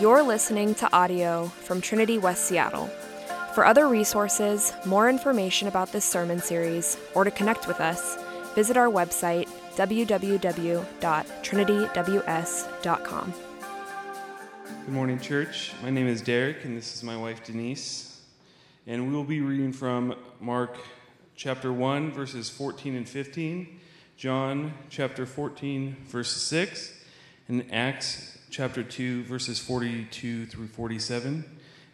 You're listening to audio from Trinity West Seattle. For other resources, more information about this sermon series, or to connect with us, visit our website www.trinityws.com. Good morning, church. My name is Derek, and this is my wife Denise. And we will be reading from Mark chapter 1, verses 14 and 15, John chapter 14, verse 6, and Acts chapter 2, verses 42 through 47.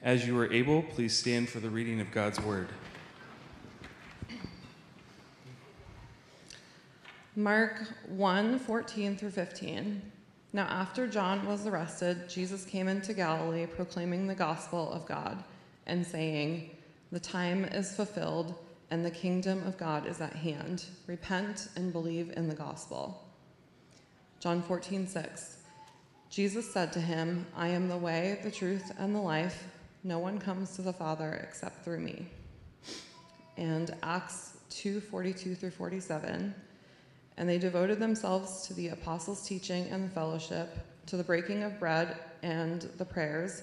As you are able, please stand for the reading of God's word. Mark 1 14 through 15. Now, after John was arrested, Jesus came into Galilee proclaiming the gospel of God and saying, The time is fulfilled and the kingdom of God is at hand. Repent and believe in the gospel. John 14 6. Jesus said to him, I am the way, the truth, and the life. No one comes to the Father except through me. And Acts 2 42 through 47. And they devoted themselves to the apostles' teaching and the fellowship, to the breaking of bread and the prayers.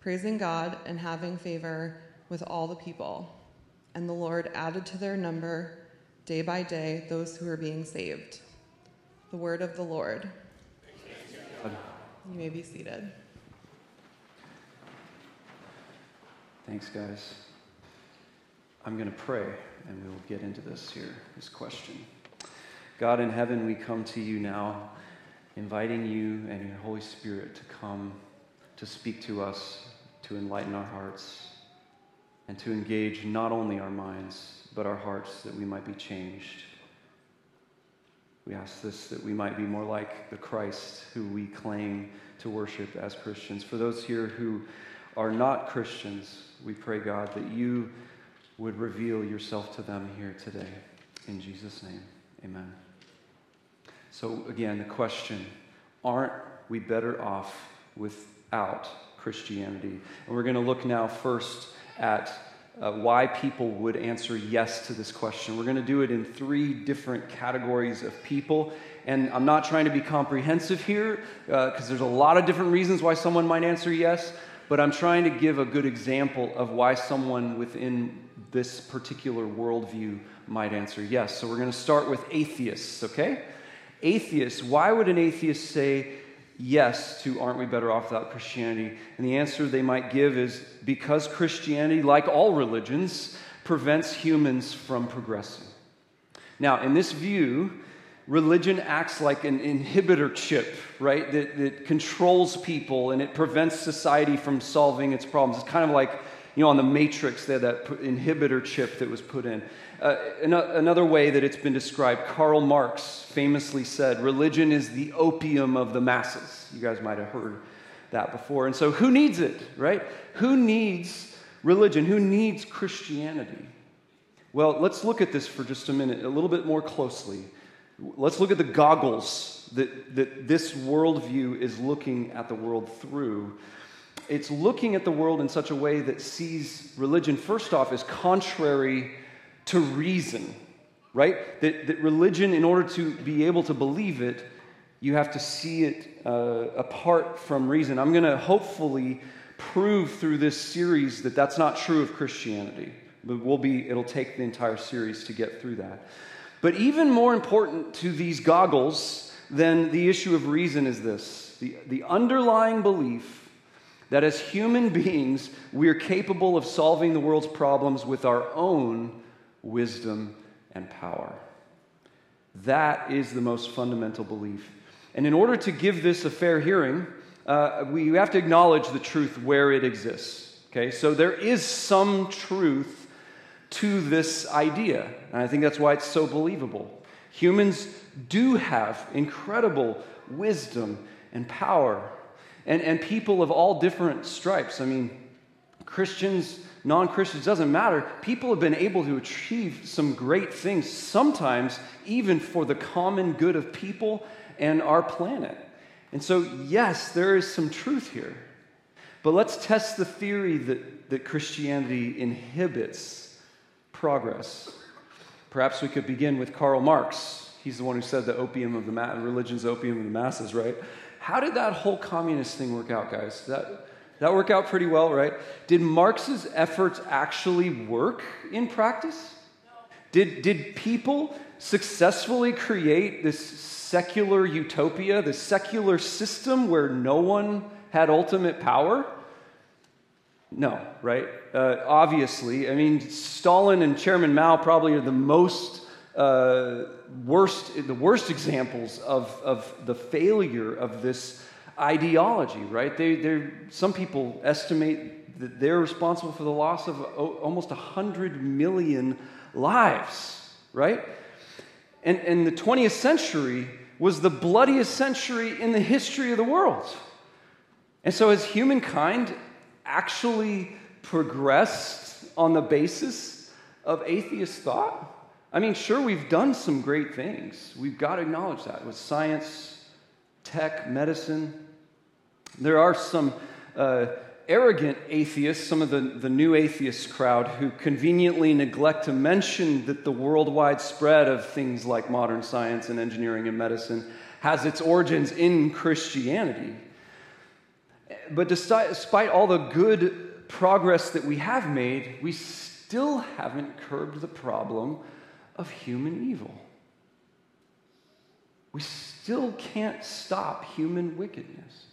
praising God and having favor with all the people. And the Lord added to their number day by day those who were being saved. The word of the Lord. You may be seated. Thanks, guys. I'm going to pray and we will get into this here, this question. God in heaven, we come to you now, inviting you and your Holy Spirit to come to speak to us, to enlighten our hearts, and to engage not only our minds, but our hearts that we might be changed. We ask this that we might be more like the Christ who we claim to worship as Christians. For those here who are not Christians, we pray, God, that you would reveal yourself to them here today. In Jesus' name, amen. So, again, the question aren't we better off without Christianity? And we're going to look now first at uh, why people would answer yes to this question. We're going to do it in three different categories of people. And I'm not trying to be comprehensive here because uh, there's a lot of different reasons why someone might answer yes, but I'm trying to give a good example of why someone within this particular worldview might answer yes. So we're going to start with atheists, okay? atheists, why would an atheist say yes to aren't we better off without Christianity? And the answer they might give is because Christianity, like all religions, prevents humans from progressing. Now, in this view, religion acts like an inhibitor chip, right, that, that controls people and it prevents society from solving its problems. It's kind of like, you know, on the Matrix, they had that inhibitor chip that was put in. Uh, another way that it's been described, Karl Marx famously said, religion is the opium of the masses. You guys might have heard that before. And so, who needs it, right? Who needs religion? Who needs Christianity? Well, let's look at this for just a minute, a little bit more closely. Let's look at the goggles that, that this worldview is looking at the world through. It's looking at the world in such a way that sees religion, first off, as contrary to reason, right? That, that religion, in order to be able to believe it, you have to see it uh, apart from reason. I'm going to hopefully prove through this series that that's not true of Christianity. But we'll be, it'll take the entire series to get through that. But even more important to these goggles than the issue of reason is this the, the underlying belief that as human beings, we're capable of solving the world's problems with our own wisdom, and power. That is the most fundamental belief. And in order to give this a fair hearing, uh, we have to acknowledge the truth where it exists. Okay, so there is some truth to this idea. And I think that's why it's so believable. Humans do have incredible wisdom and power, and, and people of all different stripes. I mean, Christians, non Christians, doesn't matter. People have been able to achieve some great things, sometimes even for the common good of people and our planet. And so, yes, there is some truth here. But let's test the theory that, that Christianity inhibits progress. Perhaps we could begin with Karl Marx. He's the one who said the opium of the ma- religion's opium of the masses, right? How did that whole communist thing work out, guys? That, that work out pretty well, right? Did Marx's efforts actually work in practice? Did, did people successfully create this secular utopia, this secular system where no one had ultimate power? No, right? Uh, obviously. I mean, Stalin and Chairman Mao probably are the most uh, worst, the worst examples of, of the failure of this ideology, right? They, they're, some people estimate that they're responsible for the loss of almost 100 million lives, right? And, and the 20th century was the bloodiest century in the history of the world. And so, has humankind actually progressed on the basis of atheist thought? I mean, sure, we've done some great things. We've got to acknowledge that with science, tech, medicine. There are some uh, arrogant atheists, some of the, the new atheist crowd, who conveniently neglect to mention that the worldwide spread of things like modern science and engineering and medicine has its origins in Christianity. But despite all the good progress that we have made, we still haven't curbed the problem of human evil. We still can't stop human wickedness.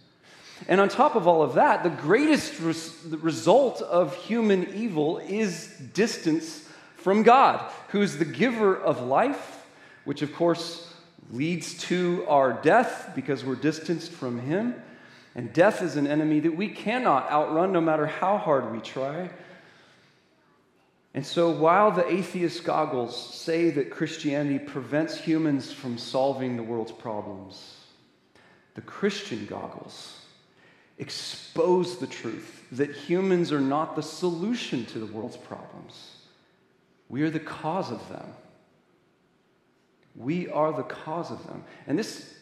And on top of all of that, the greatest res- the result of human evil is distance from God, who is the giver of life, which of course leads to our death because we're distanced from Him. And death is an enemy that we cannot outrun no matter how hard we try. And so, while the atheist goggles say that Christianity prevents humans from solving the world's problems, the Christian goggles expose the truth that humans are not the solution to the world's problems. We are the cause of them. We are the cause of them. And this,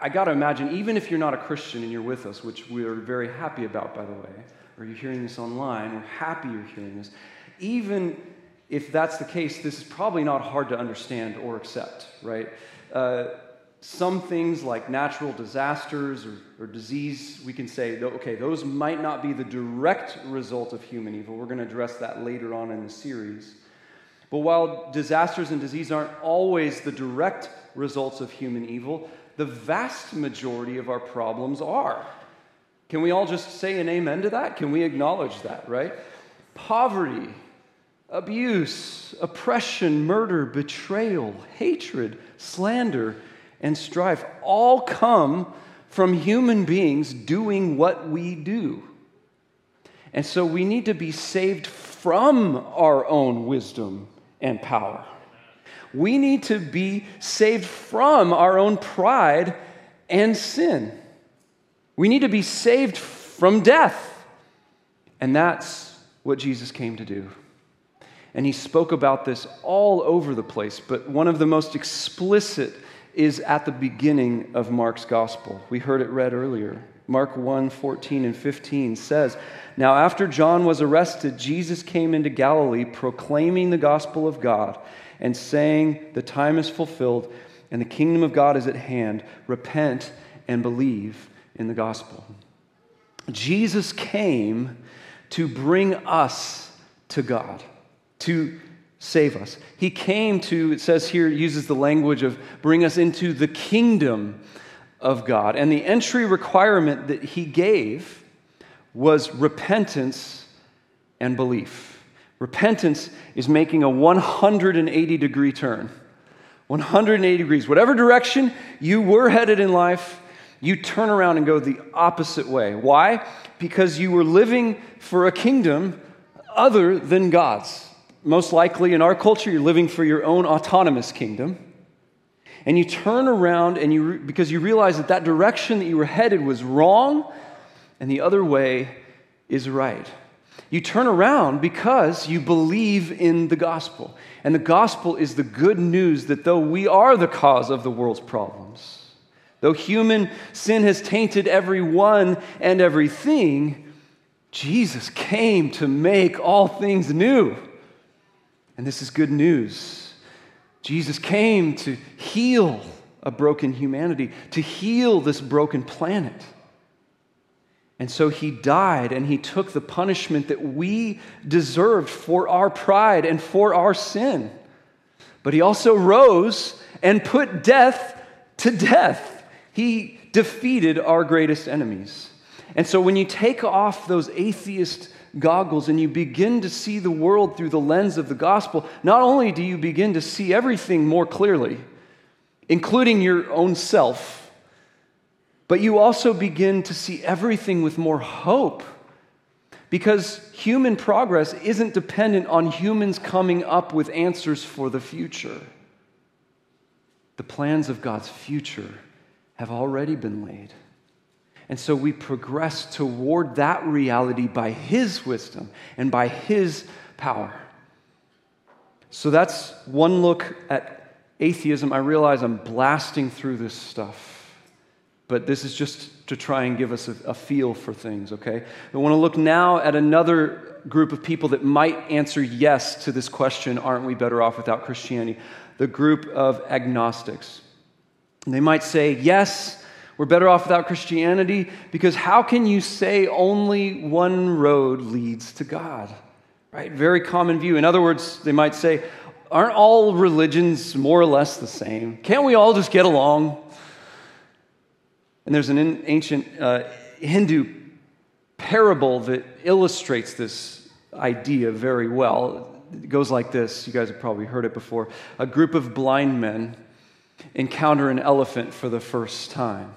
I, got to imagine, even if you're not a Christian and you're with us, which we are very happy about, by the way, or you're hearing this online, we're happy you're hearing this. Even if that's the case, this is probably not hard to understand or accept, right? Uh, some things like natural disasters or, or, disease, we can say, okay, those might not be the direct result of human evil. We're going to address that later on in the series. But while disasters and disease aren't always the direct results of human evil, the vast majority of our problems are. Can we all just say an amen to that? Can we acknowledge that, right? Poverty, abuse, oppression, murder, betrayal, hatred, slander, and strife all come from human beings doing what we do. And so we need to be saved from our own wisdom and power. We need to be saved from our own pride and sin. We need to be saved from death. And that's what Jesus came to do. And he spoke about this all over the place, but one of the most explicit is at the beginning of Mark's gospel. We heard it read earlier. Mark 1 14 and 15 says, Now after John was arrested, Jesus came into Galilee proclaiming the gospel of God and saying, The time is fulfilled and the kingdom of God is at hand. Repent and believe in the gospel. Jesus came to bring us to God, to save us. He came to, it says here, uses the language of bring us into the kingdom of God. And the entry requirement that he gave was repentance and belief. Repentance is making a 180 degree turn. 180 degrees. Whatever direction you were headed in life, you turn around and go the opposite way. Why? Because you were living for a kingdom other than God's most likely in our culture, you're living for your own autonomous kingdom, and you turn around and you because you realize that that direction that you were headed was wrong and the other way is right. You turn around because you believe in the gospel. And the gospel is the good news that though we are the cause of the world's problems, though human sin has tainted everyone and everything, Jesus came to make all things new. And this is good news. Jesus came to heal a broken humanity, to heal this broken planet. And so he died and he took the punishment that we deserved for our pride and for our sin. But he also rose and put death to death. He defeated our greatest enemies. And so when you take off those atheist goggles and you begin to see the world through the lens of the gospel, not only do you begin to see everything more clearly, including your own self but you also begin to see everything with more hope. Because human progress isn't dependent on humans coming up with answers for the future. The plans of God's future have already been laid. And so we progress toward that reality by His wisdom and by His power. So that's one look at atheism. I realize I'm blasting through this stuff but this is just to try and give us a, a feel for things, okay? I want to look now at another group of people that might answer yes to this question aren't we better off without Christianity? The group of agnostics. And they might say, yes, we're better off without Christianity because how can you say only one road leads to God? Right? Very common view. In other words, they might say, aren't all religions more or less the same? Can't we all just get along? And there's an ancient uh, Hindu parable that illustrates this idea very well. It goes like this you guys have probably heard it before. A group of blind men encounter an elephant for the first time.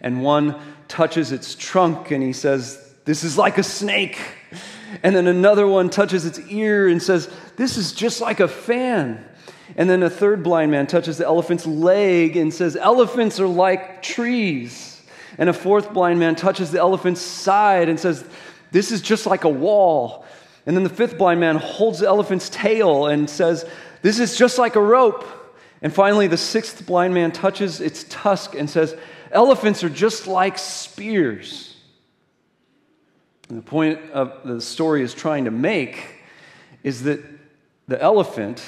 And one touches its trunk and he says, This is like a snake. And then another one touches its ear and says, This is just like a fan. And then a third blind man touches the elephant's leg and says, Elephants are like trees. And a fourth blind man touches the elephant's side and says, This is just like a wall. And then the fifth blind man holds the elephant's tail and says, This is just like a rope. And finally, the sixth blind man touches its tusk and says, Elephants are just like spears. And the point of the story is trying to make is that the elephant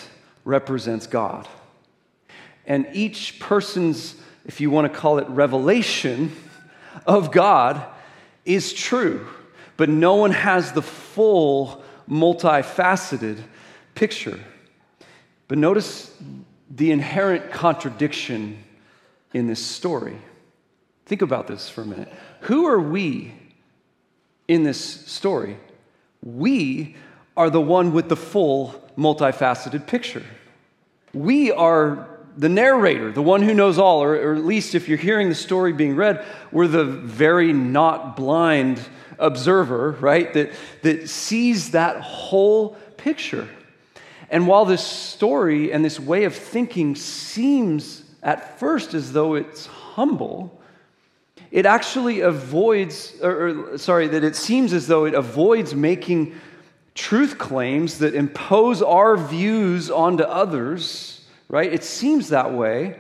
represents God. And each person's, if you want to call it revelation of God, is true. But no one has the full, multifaceted picture. But notice the inherent contradiction in this story. Think about this for a minute. Who are we in this story? We are the one with the full multifaceted picture. We are the narrator, the one who knows all, or, or, at least if you're hearing the story being read, we're the very not blind observer, right, that, that sees that whole picture. And while this story and this way of thinking seems at first as though it's humble, it actually avoids, or, or sorry, that it seems as though it avoids making truth claims that impose our views onto others, right? It seems that way.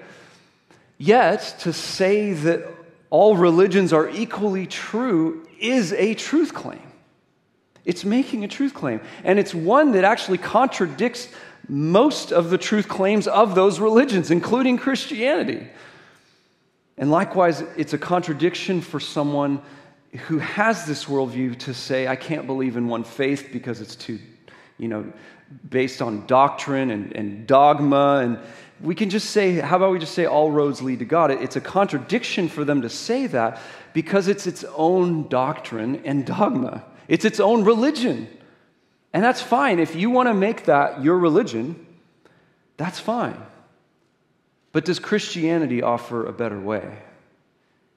Yet, to say that all religions are equally true is a truth claim. It's making a truth claim. And it's one that actually contradicts most of the truth claims of those religions, including Christianity. And likewise, it's a contradiction for someone who has this worldview to say, I can't believe in one faith because it's too, you know, based on doctrine and, and dogma. And we can just say, how about we just say all roads lead to God? It's a contradiction for them to say that because it's its own doctrine and dogma, it's its own religion. And that's fine. If you want to make that your religion, that's fine. But does Christianity offer a better way?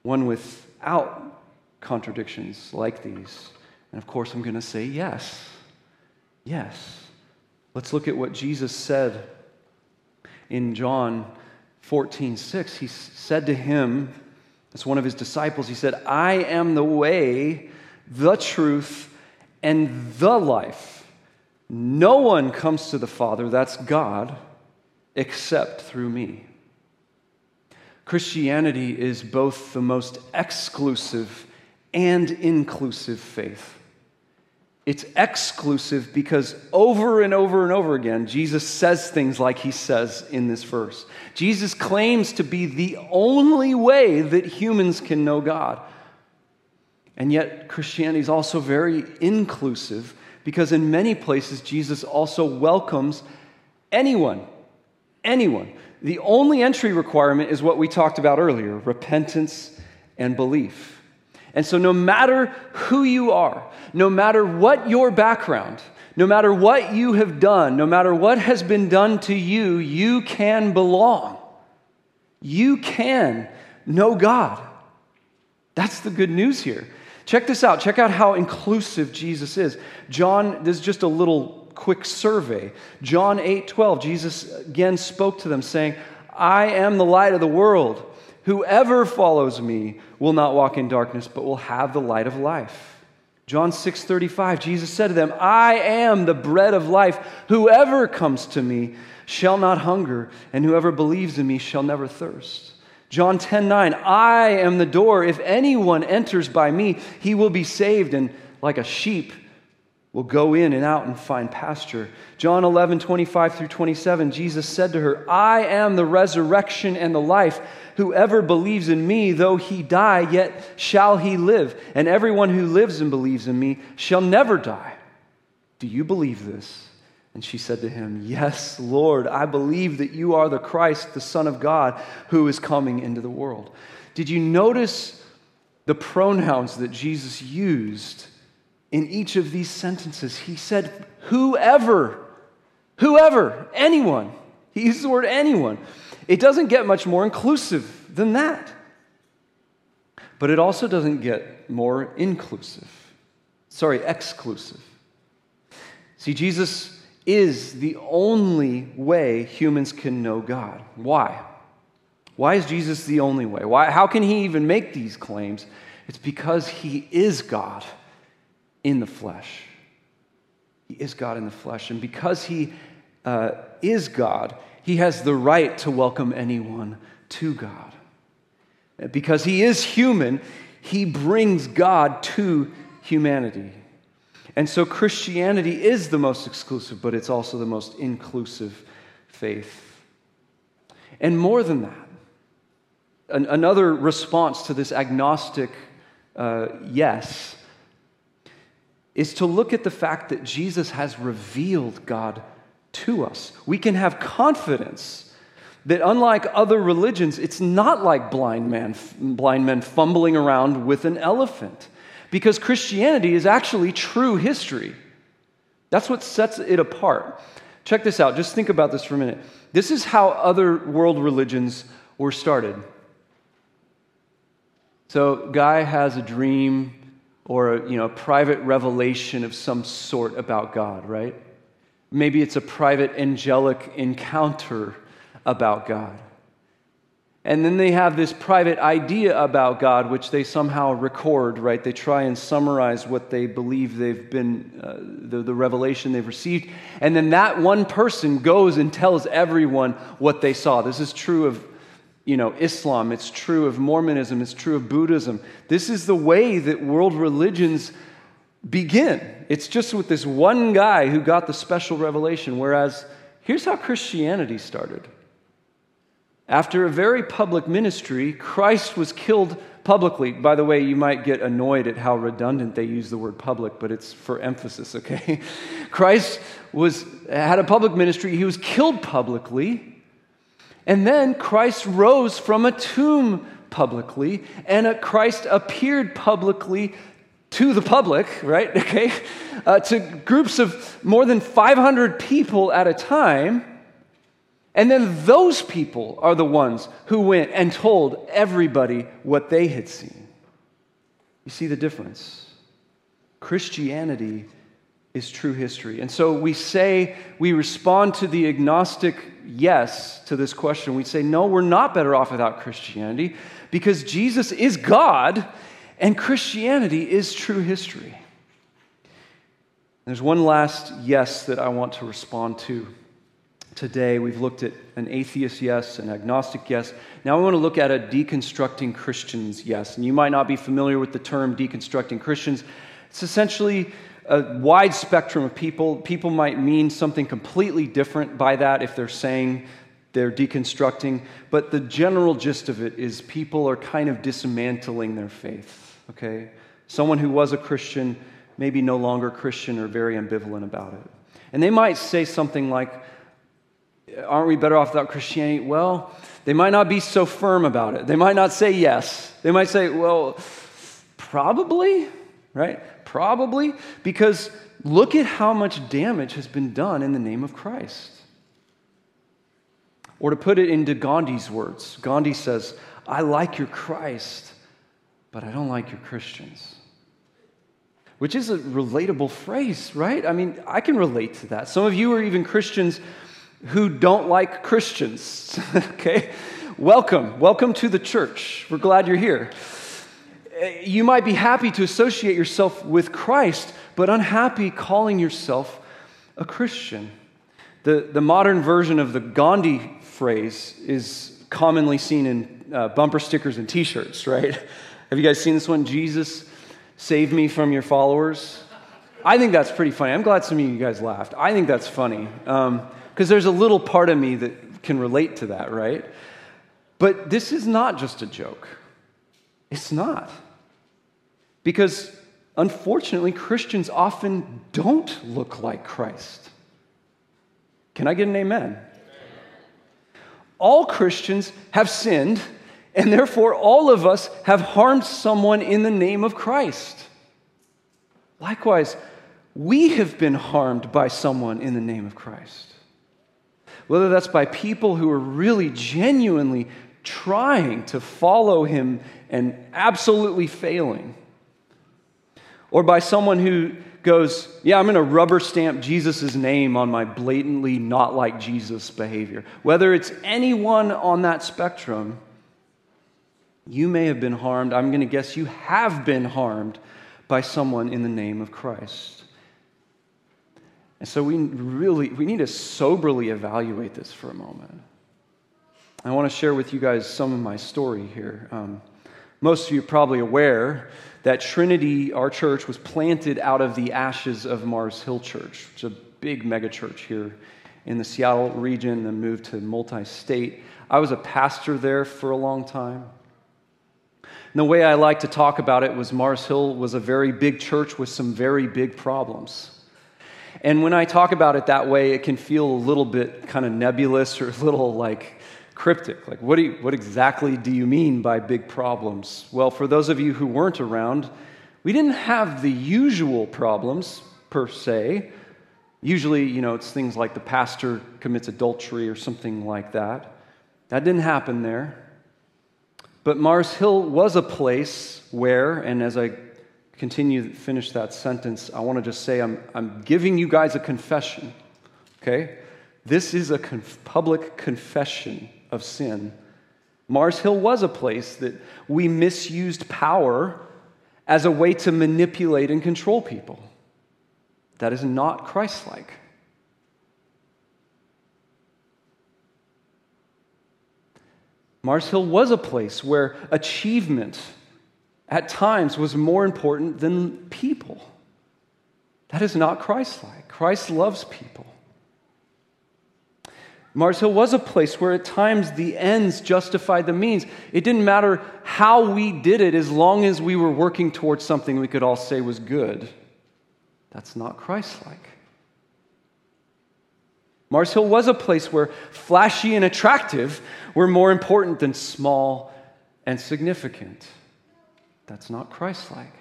One without contradictions like these? And of course, I'm going to say yes. Yes. Let's look at what Jesus said in John 14 6, he said to him, as one of his disciples, he said, I am the way, the truth, and the life. No one comes to the Father, that's God, except through me. Christianity is both the most exclusive and inclusive faith. It's exclusive because over and over and over again, Jesus says things like he says in this verse. Jesus claims to be the only way that humans can know God. And yet, Christianity is also very inclusive because in many places, Jesus also welcomes anyone. Anyone. The only entry requirement is what we talked about earlier repentance and belief. And so, no matter who you are, no matter what your background, no matter what you have done, no matter what has been done to you, you can belong. You can know God. That's the good news here. Check this out. Check out how inclusive Jesus is. John, this is just a little quick survey. John 8 12, Jesus again spoke to them, saying, I am the light of the world. Whoever follows me will not walk in darkness, but will have the light of life. John 6:35 Jesus said to them, "I am the bread of life. Whoever comes to me shall not hunger, and whoever believes in me shall never thirst." John 10:9 I am the door. If anyone enters by me, he will be saved and like a sheep will go in and out and find pasture. John 11, 25 through 27, Jesus said to her, I am the resurrection and the life. Whoever believes in me, though he die, yet shall he live. And everyone who lives and believes in me shall never die. Do you believe this? And she said to him, Yes, Lord, I believe that you are the Christ, the Son of God, who is coming into the world. Did you notice the pronouns that Jesus used in each of these sentences? He said, Whoever, whoever, anyone. He uses the word anyone. It doesn't get much more inclusive than that. But it also doesn't get more inclusive. Sorry, exclusive. See, Jesus is the only way humans can know God. Why? Why is Jesus the only way? Why, how can he even make these claims? It's because he is God in the flesh. He is God in the flesh. And because he uh, is God, he has the right to welcome anyone to God. Because he is human, he brings God to humanity. And so Christianity is the most exclusive, but it's also the most inclusive faith. And more than that, an, another response to this agnostic uh, yes is to look at the fact that Jesus has revealed God to us. We can have confidence that unlike other religions, it's not like blind, man, blind men fumbling around with an elephant, because Christianity is actually true history. That's what sets it apart. Check this out. Just think about this for a minute. This is how other world religions were started. So, guy has a dream or you know, a private revelation of some sort about God, right? Maybe it's a private angelic encounter about God. And then they have this private idea about God, which they somehow record, right? They try and summarize what they believe they've been, uh, the, the revelation they've received. And then that one person goes and tells everyone what they saw. This is true of, you know, Islam. It's true of Mormonism. It's true of Buddhism. This is the way that world religions begin. It's just with this one guy who got the special revelation, whereas here's how Christianity started. After a very public ministry, Christ was killed publicly. By the way, you might get annoyed at how redundant they use the word public, but it's for emphasis, okay? Christ was, had a public ministry, he was killed publicly, and then Christ rose from a tomb publicly, and Christ appeared publicly to the public, right? Okay, uh, to groups of more than 500 people at a time. And then those people are the ones who went and told everybody what they had seen. You see the difference? Christianity is true history. And so we say we respond to the agnostic yes to this question. We'd say, no, we're not better off without Christianity because Jesus is God and Christianity is true history. There's one last yes that I want to respond to today. We've looked at an atheist yes, an agnostic yes. Now we want to look at a deconstructing Christians yes. And you might not be familiar with the term deconstructing Christians. It's essentially a wide spectrum of people. People might mean something completely different by that if they're saying they're deconstructing, but the general gist of it is people are kind of dismantling their faith, okay? Someone who was a Christian, maybe no longer Christian or very ambivalent about it. And they might say something like, Aren't we better off without Christianity? Well, they might not be so firm about it. They might not say yes. They might say, Well, probably, right? Probably, because look at how much damage has been done in the name of Christ. Or to put it into Gandhi's words, Gandhi says, I like your Christ, but I don't like your Christians. Which is a relatable phrase, right? I mean, I can relate to that. Some of you are even Christians who don't like Christians, okay? Welcome. Welcome to the church. We're glad you're here you might be happy to associate yourself with Christ, but unhappy calling yourself a Christian. The, the modern version of the Gandhi phrase is commonly seen in uh, bumper stickers and t shirts, right? Have you guys seen this one? Jesus, save me from your followers. I think that's pretty funny. I'm glad some of you guys laughed. I think that's funny because um, there's a little part of me that can relate to that, right? But this is not just a joke. It's not. Because unfortunately, Christians often don't look like Christ. Can I get an amen? All Christians have sinned, and therefore all of us have harmed someone in the name of Christ. Likewise, we have been harmed by someone in the name of Christ. Whether that's by people who are really genuinely trying to follow him and absolutely failing or by someone who goes, Yeah, I'm going to rubber stamp Jesus' name on my blatantly not like Jesus behavior. Whether it's anyone on that spectrum, you may have been harmed. I'm going to guess you have been harmed by someone in the name of Christ. And so we really we need to soberly evaluate this for a moment. I want to share with you guys some of my story here. Um, most of you are probably aware that Trinity, our church, was planted out of the ashes of Mars Hill Church, which is a big megachurch here in the Seattle region, and moved to multi state. I was a pastor there for a long time. And the way I like to talk about it was Mars Hill was a very big church with some very big problems. And when I talk about it that way, it can feel a little bit kind of nebulous or a little like cryptic. Like, what, do you, what exactly do you mean by big problems? Well, for those of you who weren't around, we didn't have the usual problems per se. Usually, you know, it's things like the pastor commits adultery or something like that. That didn't happen there. But Mars Hill was a place where, and as I continue to finish that sentence, I want to just say I'm, I'm giving you guys a confession, okay? This is a conf- public confession of sin. Mars Hill was a place that we misused power as a way to manipulate and control people. That is not Christ like. Mars Hill was a place where achievement at times was more important than people. That is not Christ like. Christ loves people. Mars Hill was a place where at times the ends justified the means. It didn't matter how we did it as long as we were working towards something we could all say was good. That's not Christ like. Mars Hill was a place where flashy and attractive were more important than small and significant. That's not Christ like.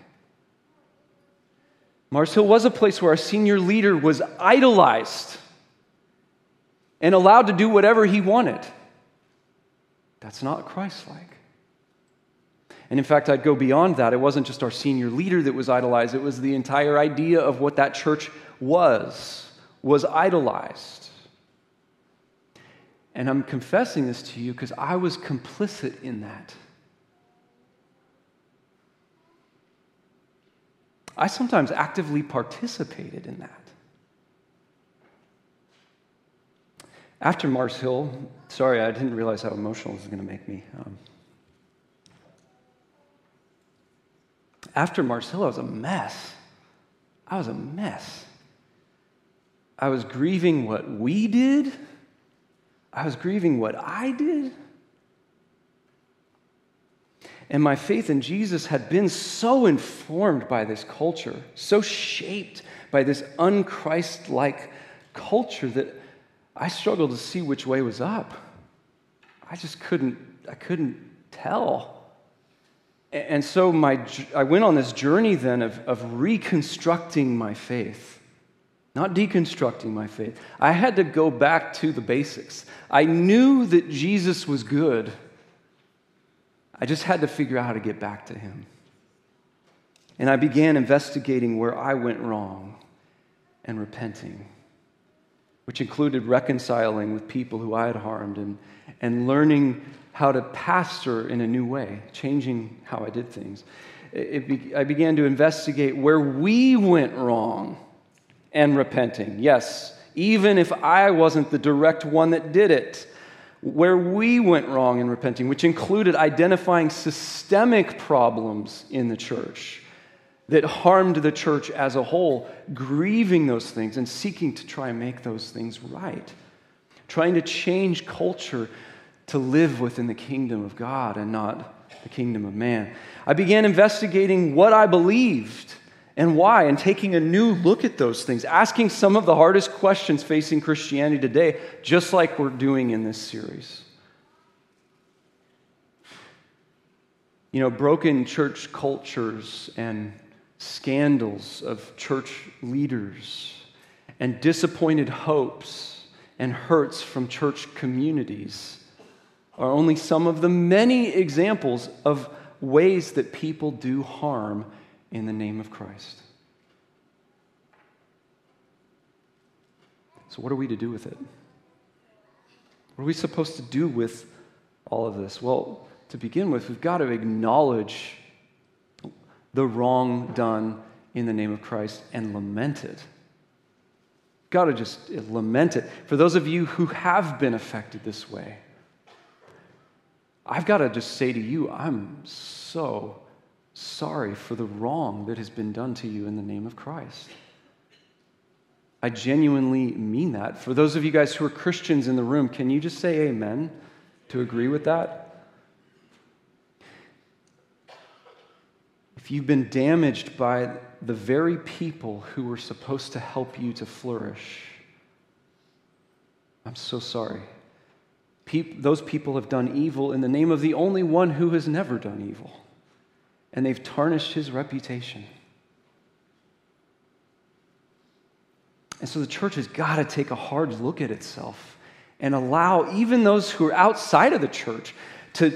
Mars Hill was a place where our senior leader was idolized and allowed to do whatever he wanted. That's not Christ like. And in fact, I'd go beyond that. It wasn't just our senior leader that was idolized, it was the entire idea of what that church was, was idolized. And I'm confessing this to you because I was complicit in that. I sometimes actively participated in that. After Mars Hill, sorry, I didn't realize how emotional this was going to make me. Um, after Mars Hill, I was a mess. I was a mess. I was grieving what we did. I was grieving what I did. And my faith in Jesus had been so informed by this culture, so shaped by this unchrist like culture that I struggled to see which way was up. I just couldn't, I couldn't tell. And so my, I went on this journey then of, of reconstructing my faith, not deconstructing my faith. I had to go back to the basics. I knew that Jesus was good. I just had to figure out how to get back to him. And I began investigating where I went wrong and repenting, which included reconciling with people who I had harmed and, and learning how to pastor in a new way, changing how I did things. Be, I began to investigate where we went wrong and repenting. Yes, even if I wasn't the direct one that did it, where we went wrong in repenting, which included identifying systemic problems in the church that harmed the church as a whole, grieving those things and seeking to try and make those things right, trying to change culture to live within the kingdom of God and not the kingdom of man. I began investigating what I believed and why, and taking a new look at those things, asking some of the hardest questions facing Christianity today, just like we're doing in this series. You know, broken church cultures and scandals of church leaders and disappointed hopes and hurts from church communities are only some of the many examples of ways that people do harm in the name of Christ. So, what are we to do with it? What are we supposed to do with all of this? Well, to begin with, we've got to acknowledge the wrong done in the name of Christ and lament it. Got to just lament it. For those of you who have been affected this way, I've got to just say to you, I'm so sorry for the wrong that has been done to you in the name of Christ. I genuinely mean that. For those of you guys who are Christians in the room, can you just say amen to agree with that? If you've been damaged by the very people who were supposed to help you to flourish, I'm so sorry those people have done evil in the name of the only one who has never done evil. And they've tarnished his reputation. And so the church has got to take a hard look at itself and allow even those who are outside of the church to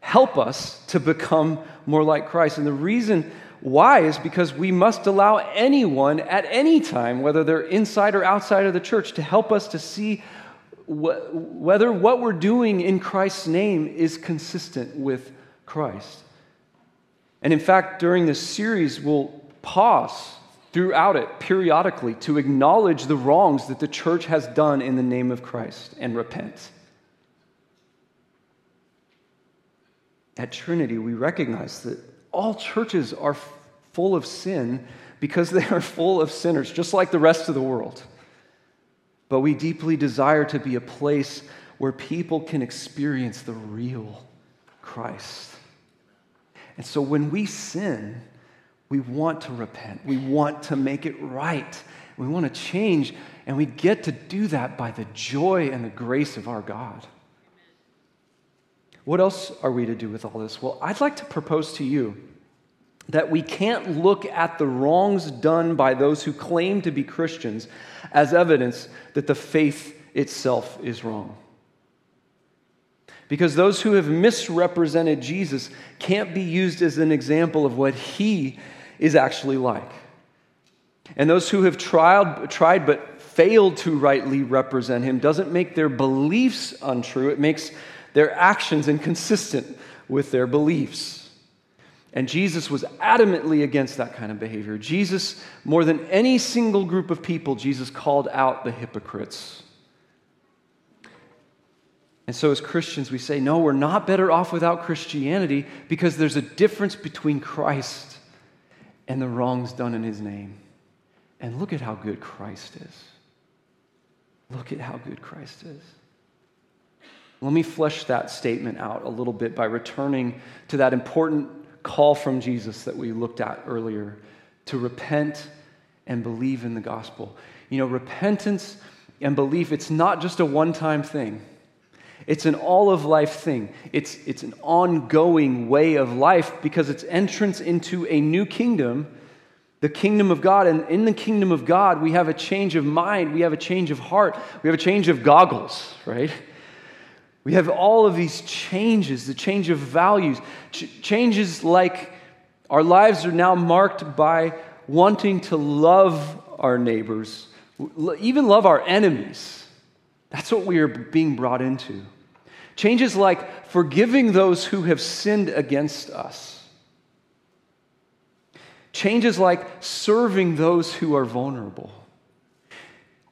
help us to become more like Christ. And the reason why is because we must allow anyone at any time, whether they're inside or outside of the church, to help us to see whether what we're doing in Christ's name is consistent with Christ. And in fact, during this series, we'll pause throughout it periodically to acknowledge the wrongs that the church has done in the name of Christ and repent. At Trinity, we recognize that all churches are full of sin because they are full of sinners, just like the rest of the world but we deeply desire to be a place where people can experience the real Christ. And so when we sin, we want to repent. We want to make it right. We want to change. And we get to do that by the joy and the grace of our God. What else are we to do with all this? Well, I'd like to propose to you that we can't look at the wrongs done by those who claim to be Christians as evidence that the faith itself is wrong. Because those who have misrepresented Jesus can't be used as an example of what he is actually like. And those who have tried, tried but failed to rightly represent him doesn't make their beliefs untrue, it makes their actions inconsistent with their beliefs. And Jesus was adamantly against that kind of behavior. Jesus, more than any single group of people, Jesus called out the hypocrites. And so, as Christians, we say, no, we're not better off without Christianity because there's a difference between Christ and the wrongs done in his name. And look at how good Christ is. Look at how good Christ is. Let me flesh that statement out a little bit by returning to that important call from Jesus that we looked at earlier to repent and believe in the gospel. You know, repentance and belief, it's not just a one time thing. It's an all of life thing. It's, it's an ongoing way of life because it's entrance into a new kingdom, the kingdom of God. And in the kingdom of God, we have a change of mind, we have a change of heart, we have a change of goggles, right? We have all of these changes, the change of values, ch- changes like our lives are now marked by wanting to love our neighbors, even love our enemies. That's what we are being brought into. Changes like forgiving those who have sinned against us. Changes like serving those who are vulnerable.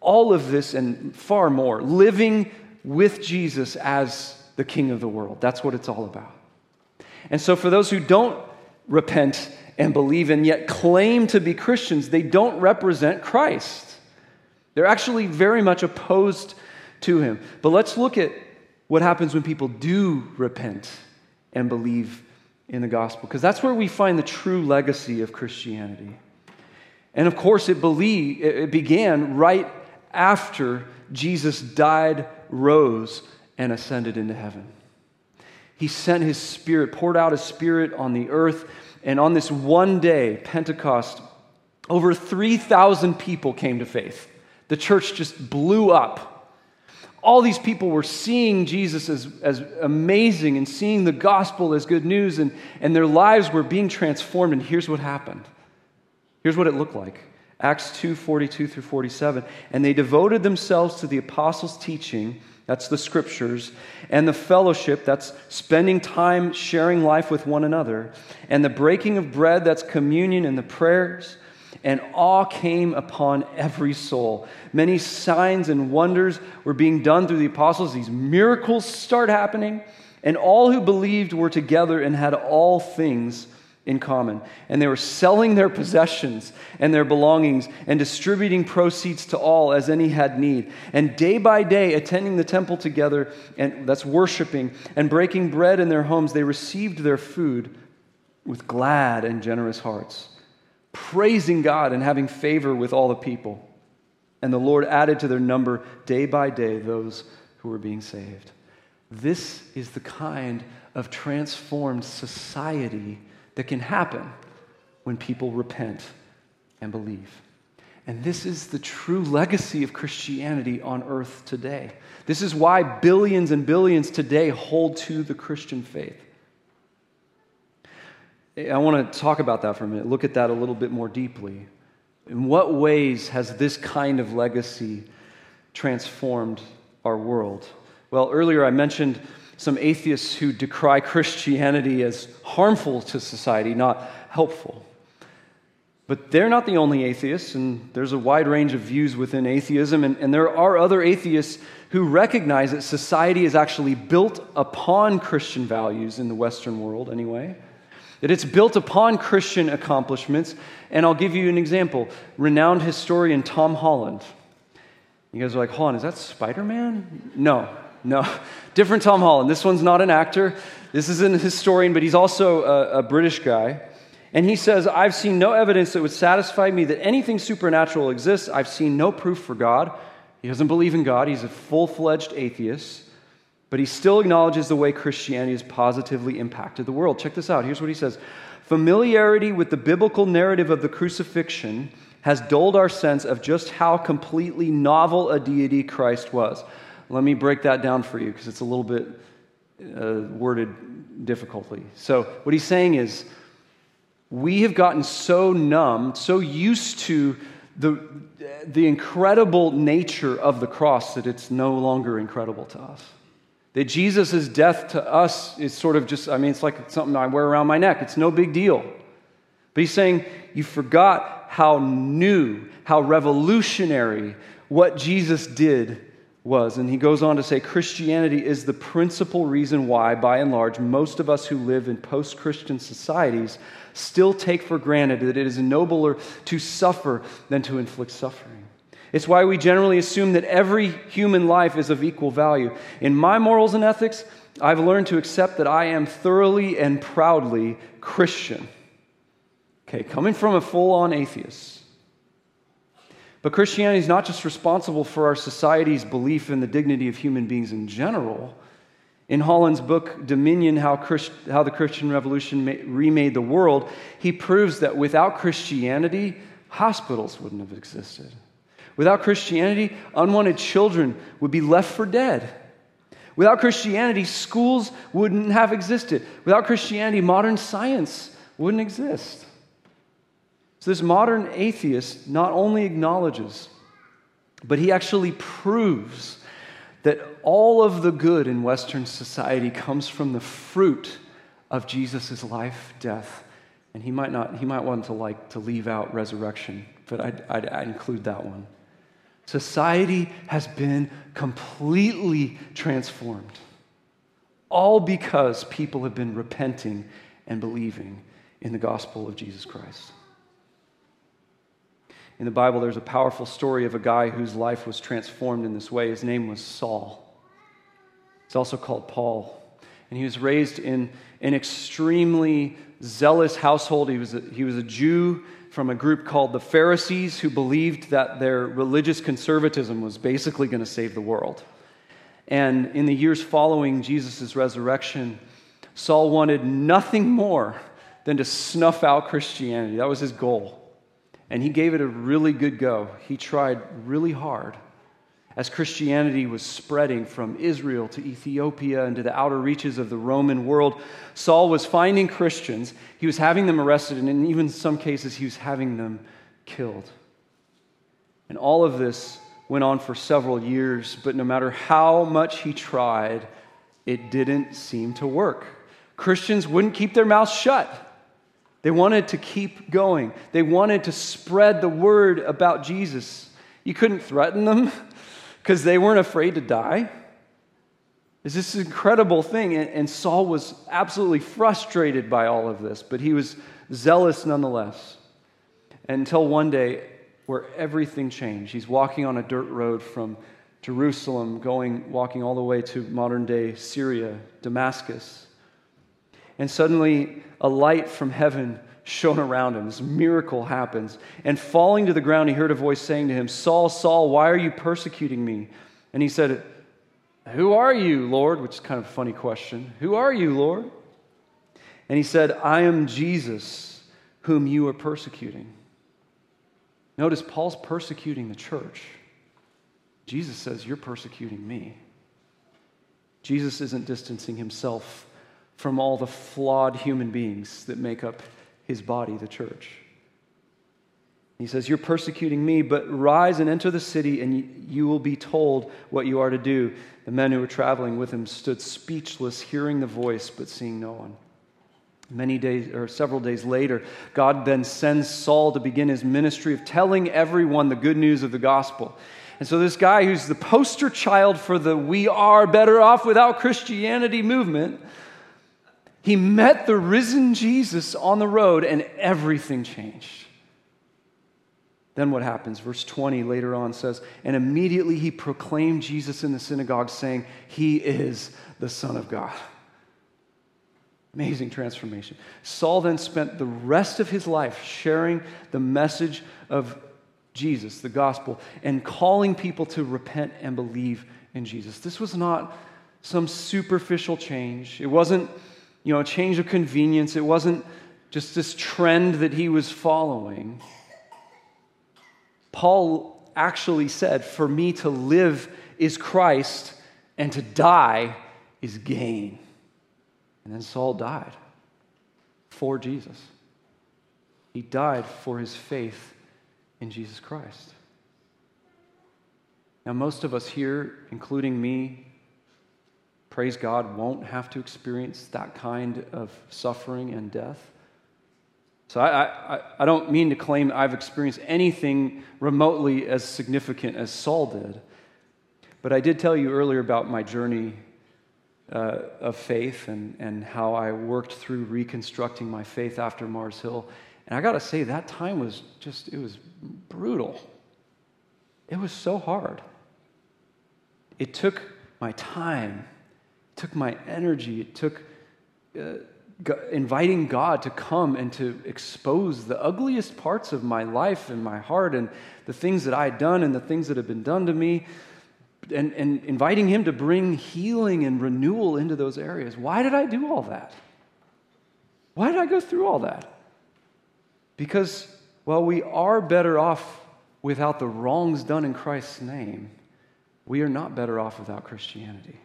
All of this and far more, living with Jesus as the King of the world. That's what it's all about. And so, for those who don't repent and believe and yet claim to be Christians, they don't represent Christ. They're actually very much opposed to him. But let's look at what happens when people do repent and believe in the gospel, because that's where we find the true legacy of Christianity. And of course, it, believe, it began right after Jesus died, rose, and ascended into heaven. He sent his spirit, poured out his spirit on the earth, and on this one day, Pentecost, over 3,000 people came to faith. The church just blew up. All these people were seeing Jesus as, as amazing and seeing the gospel as good news, and, and their lives were being transformed. And here's what happened. Here's what it looked like. Acts 2 42 through 47. And they devoted themselves to the apostles' teaching, that's the scriptures, and the fellowship, that's spending time sharing life with one another, and the breaking of bread, that's communion, and the prayers. And awe came upon every soul. Many signs and wonders were being done through the apostles. These miracles start happening, and all who believed were together and had all things in common. And they were selling their possessions and their belongings and distributing proceeds to all as any had need. And day by day, attending the temple together, and that's worshiping and breaking bread in their homes, they received their food with glad and generous hearts, praising God and having favor with all the people. And the Lord added to their number day by day those who were being saved. This is the kind of transformed society that can happen when people repent and believe. And this is the true legacy of Christianity on earth today. This is why billions and billions today hold to the Christian faith. I want to talk about that for a minute, look at that a little bit more deeply. In what ways has this kind of legacy transformed our world? Well, earlier I mentioned some atheists who decry Christianity as harmful to society, not helpful. But they're not the only atheists, and there's a wide range of views within atheism, and, and there are other atheists who recognize that society is actually built upon Christian values in the Western world, anyway. That it's built upon Christian accomplishments. And I'll give you an example. Renowned historian Tom Holland. You guys are like, Holland, is that Spider Man? No, no, different Tom Holland. This one's not an actor. This is a historian, but he's also a, a British guy. And he says, I've seen no evidence that would satisfy me that anything supernatural exists. I've seen no proof for God. He doesn't believe in God. He's a full fledged atheist. But he still acknowledges the way Christianity has positively impacted the world. Check this out. Here's what he says Familiarity with the biblical narrative of the crucifixion has dulled our sense of just how completely novel a deity Christ was. Let me break that down for you because it's a little bit uh, worded difficultly. So, what he's saying is, we have gotten so numb, so used to the, the incredible nature of the cross that it's no longer incredible to us. That Jesus' death to us is sort of just, I mean, it's like something I wear around my neck. It's no big deal. But he's saying, you forgot how new, how revolutionary what Jesus did was. And he goes on to say Christianity is the principal reason why, by and large, most of us who live in post Christian societies still take for granted that it is nobler to suffer than to inflict suffering. It's why we generally assume that every human life is of equal value. In my morals and ethics, I've learned to accept that I am thoroughly and proudly Christian. Okay, coming from a full on atheist. But Christianity is not just responsible for our society's belief in the dignity of human beings in general. In Holland's book, Dominion How, Christ, How the Christian Revolution Remade the World, he proves that without Christianity, hospitals wouldn't have existed. Without Christianity, unwanted children would be left for dead. Without Christianity, schools wouldn't have existed. Without Christianity, modern science wouldn't exist. So, this modern atheist not only acknowledges, but he actually proves that all of the good in Western society comes from the fruit of Jesus' life, death, and he might not, he might want to like to leave out resurrection, but I'd, I'd, I'd include that one. Society has been completely transformed, all because people have been repenting and believing in the gospel of Jesus Christ. In the Bible, there's a powerful story of a guy whose life was transformed in this way. His name was Saul. He's also called Paul. And he was raised in an extremely zealous household. He was a, he was a Jew from a group called the Pharisees who believed that their religious conservatism was basically going to save the world. And in the years following Jesus' resurrection, Saul wanted nothing more than to snuff out Christianity. That was his goal. And he gave it a really good go. He tried really hard. As Christianity was spreading from Israel to Ethiopia and to the outer reaches of the Roman world, Saul was finding Christians. He was having them arrested, and in even some cases, he was having them killed. And all of this went on for several years, but no matter how much he tried, it didn't seem to work. Christians wouldn't keep their mouths shut. They wanted to keep going. They wanted to spread the word about Jesus. You couldn't threaten them because they weren't afraid to die. It's this incredible thing. And Saul was absolutely frustrated by all of this, but he was zealous nonetheless. Until one day, where everything changed. He's walking on a dirt road from Jerusalem, going, walking all the way to modern day Syria, Damascus. And suddenly, a light from heaven shone around him. This miracle happens. And falling to the ground, he heard a voice saying to him, Saul, Saul, why are you persecuting me? And he said, Who are you, Lord? Which is kind of a funny question. Who are you, Lord? And he said, I am Jesus, whom you are persecuting. Notice Paul's persecuting the church. Jesus says, You're persecuting me. Jesus isn't distancing himself from all the flawed human beings that make up his body, the church. He says, You're persecuting me, but rise and enter the city, and you will be told what you are to do. The men who were traveling with him stood speechless, hearing the voice, but seeing no one. Many days, or several days later, God then sends Saul to begin his ministry of telling everyone the good news of the gospel. And so, this guy who's the poster child for the we are better off without Christianity movement he met the risen Jesus on the road, and everything changed. Then what happens? Verse 20 later on says, And immediately he proclaimed Jesus in the synagogue, saying, He is the Son of God. Amazing transformation. Saul then spent the rest of his life sharing the message of Jesus, the gospel, and calling people to repent and believe in Jesus. This was not some superficial change. It wasn't you know, a change of convenience. It wasn't just this trend that he was following. Paul actually said, For me to live is Christ, and to die is gain. And then Saul died for Jesus. He died for his faith in Jesus Christ. Now, most of us here, including me, praise God, won't have to experience that kind of suffering and death. So I, I, I don't mean to claim I've experienced anything remotely as significant as Saul did. But I did tell you earlier about my journey uh, of faith and, and how I worked through reconstructing my faith after Mars Hill. And I got to say, that time was just, it was brutal. It was so hard. It took my time, took my energy, it took uh, inviting God to come and to expose the ugliest parts of my life and my heart and the things that I had done and the things that had been done to me. And, and inviting him to bring healing and renewal into those areas. Why did I do all that? Why did I go through all that? Because, well, we are better off without the wrongs done in Christ's name. We are not better off without Christianity.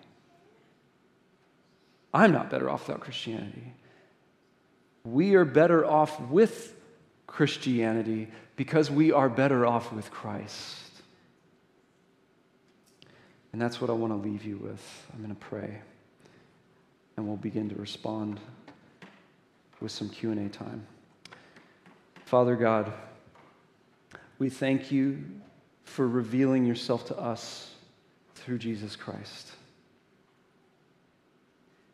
I'm not better off without Christianity. We are better off with Christianity because we are better off with Christ. And that's what I want to leave you with. I'm going to pray and we'll begin to respond with some Q&A time. Father God, we thank you for revealing yourself to us through Jesus Christ.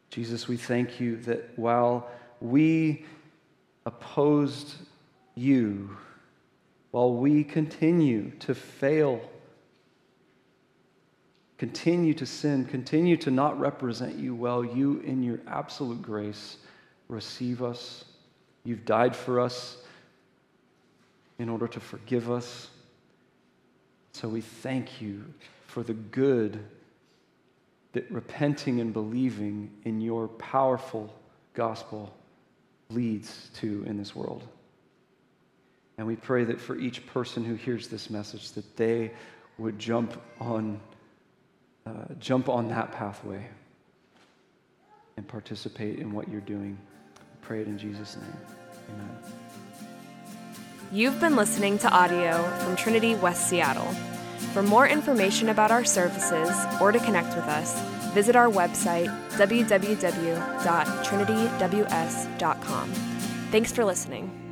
Jesus, we thank you that while we opposed you, while we continue to fail, continue to sin, continue to not represent you well, you, in your absolute grace, receive us. You've died for us in order to forgive us. So we thank you for the good that repenting and believing in your powerful gospel leads to in this world. And we pray that for each person who hears this message, that they would jump on, uh, jump on that pathway and participate in what you're doing. pray it in Jesus' name. Amen. You've been listening to audio from Trinity West Seattle. For more information about our services or to connect with us, visit our website, www.trinityws.com. Thanks for listening.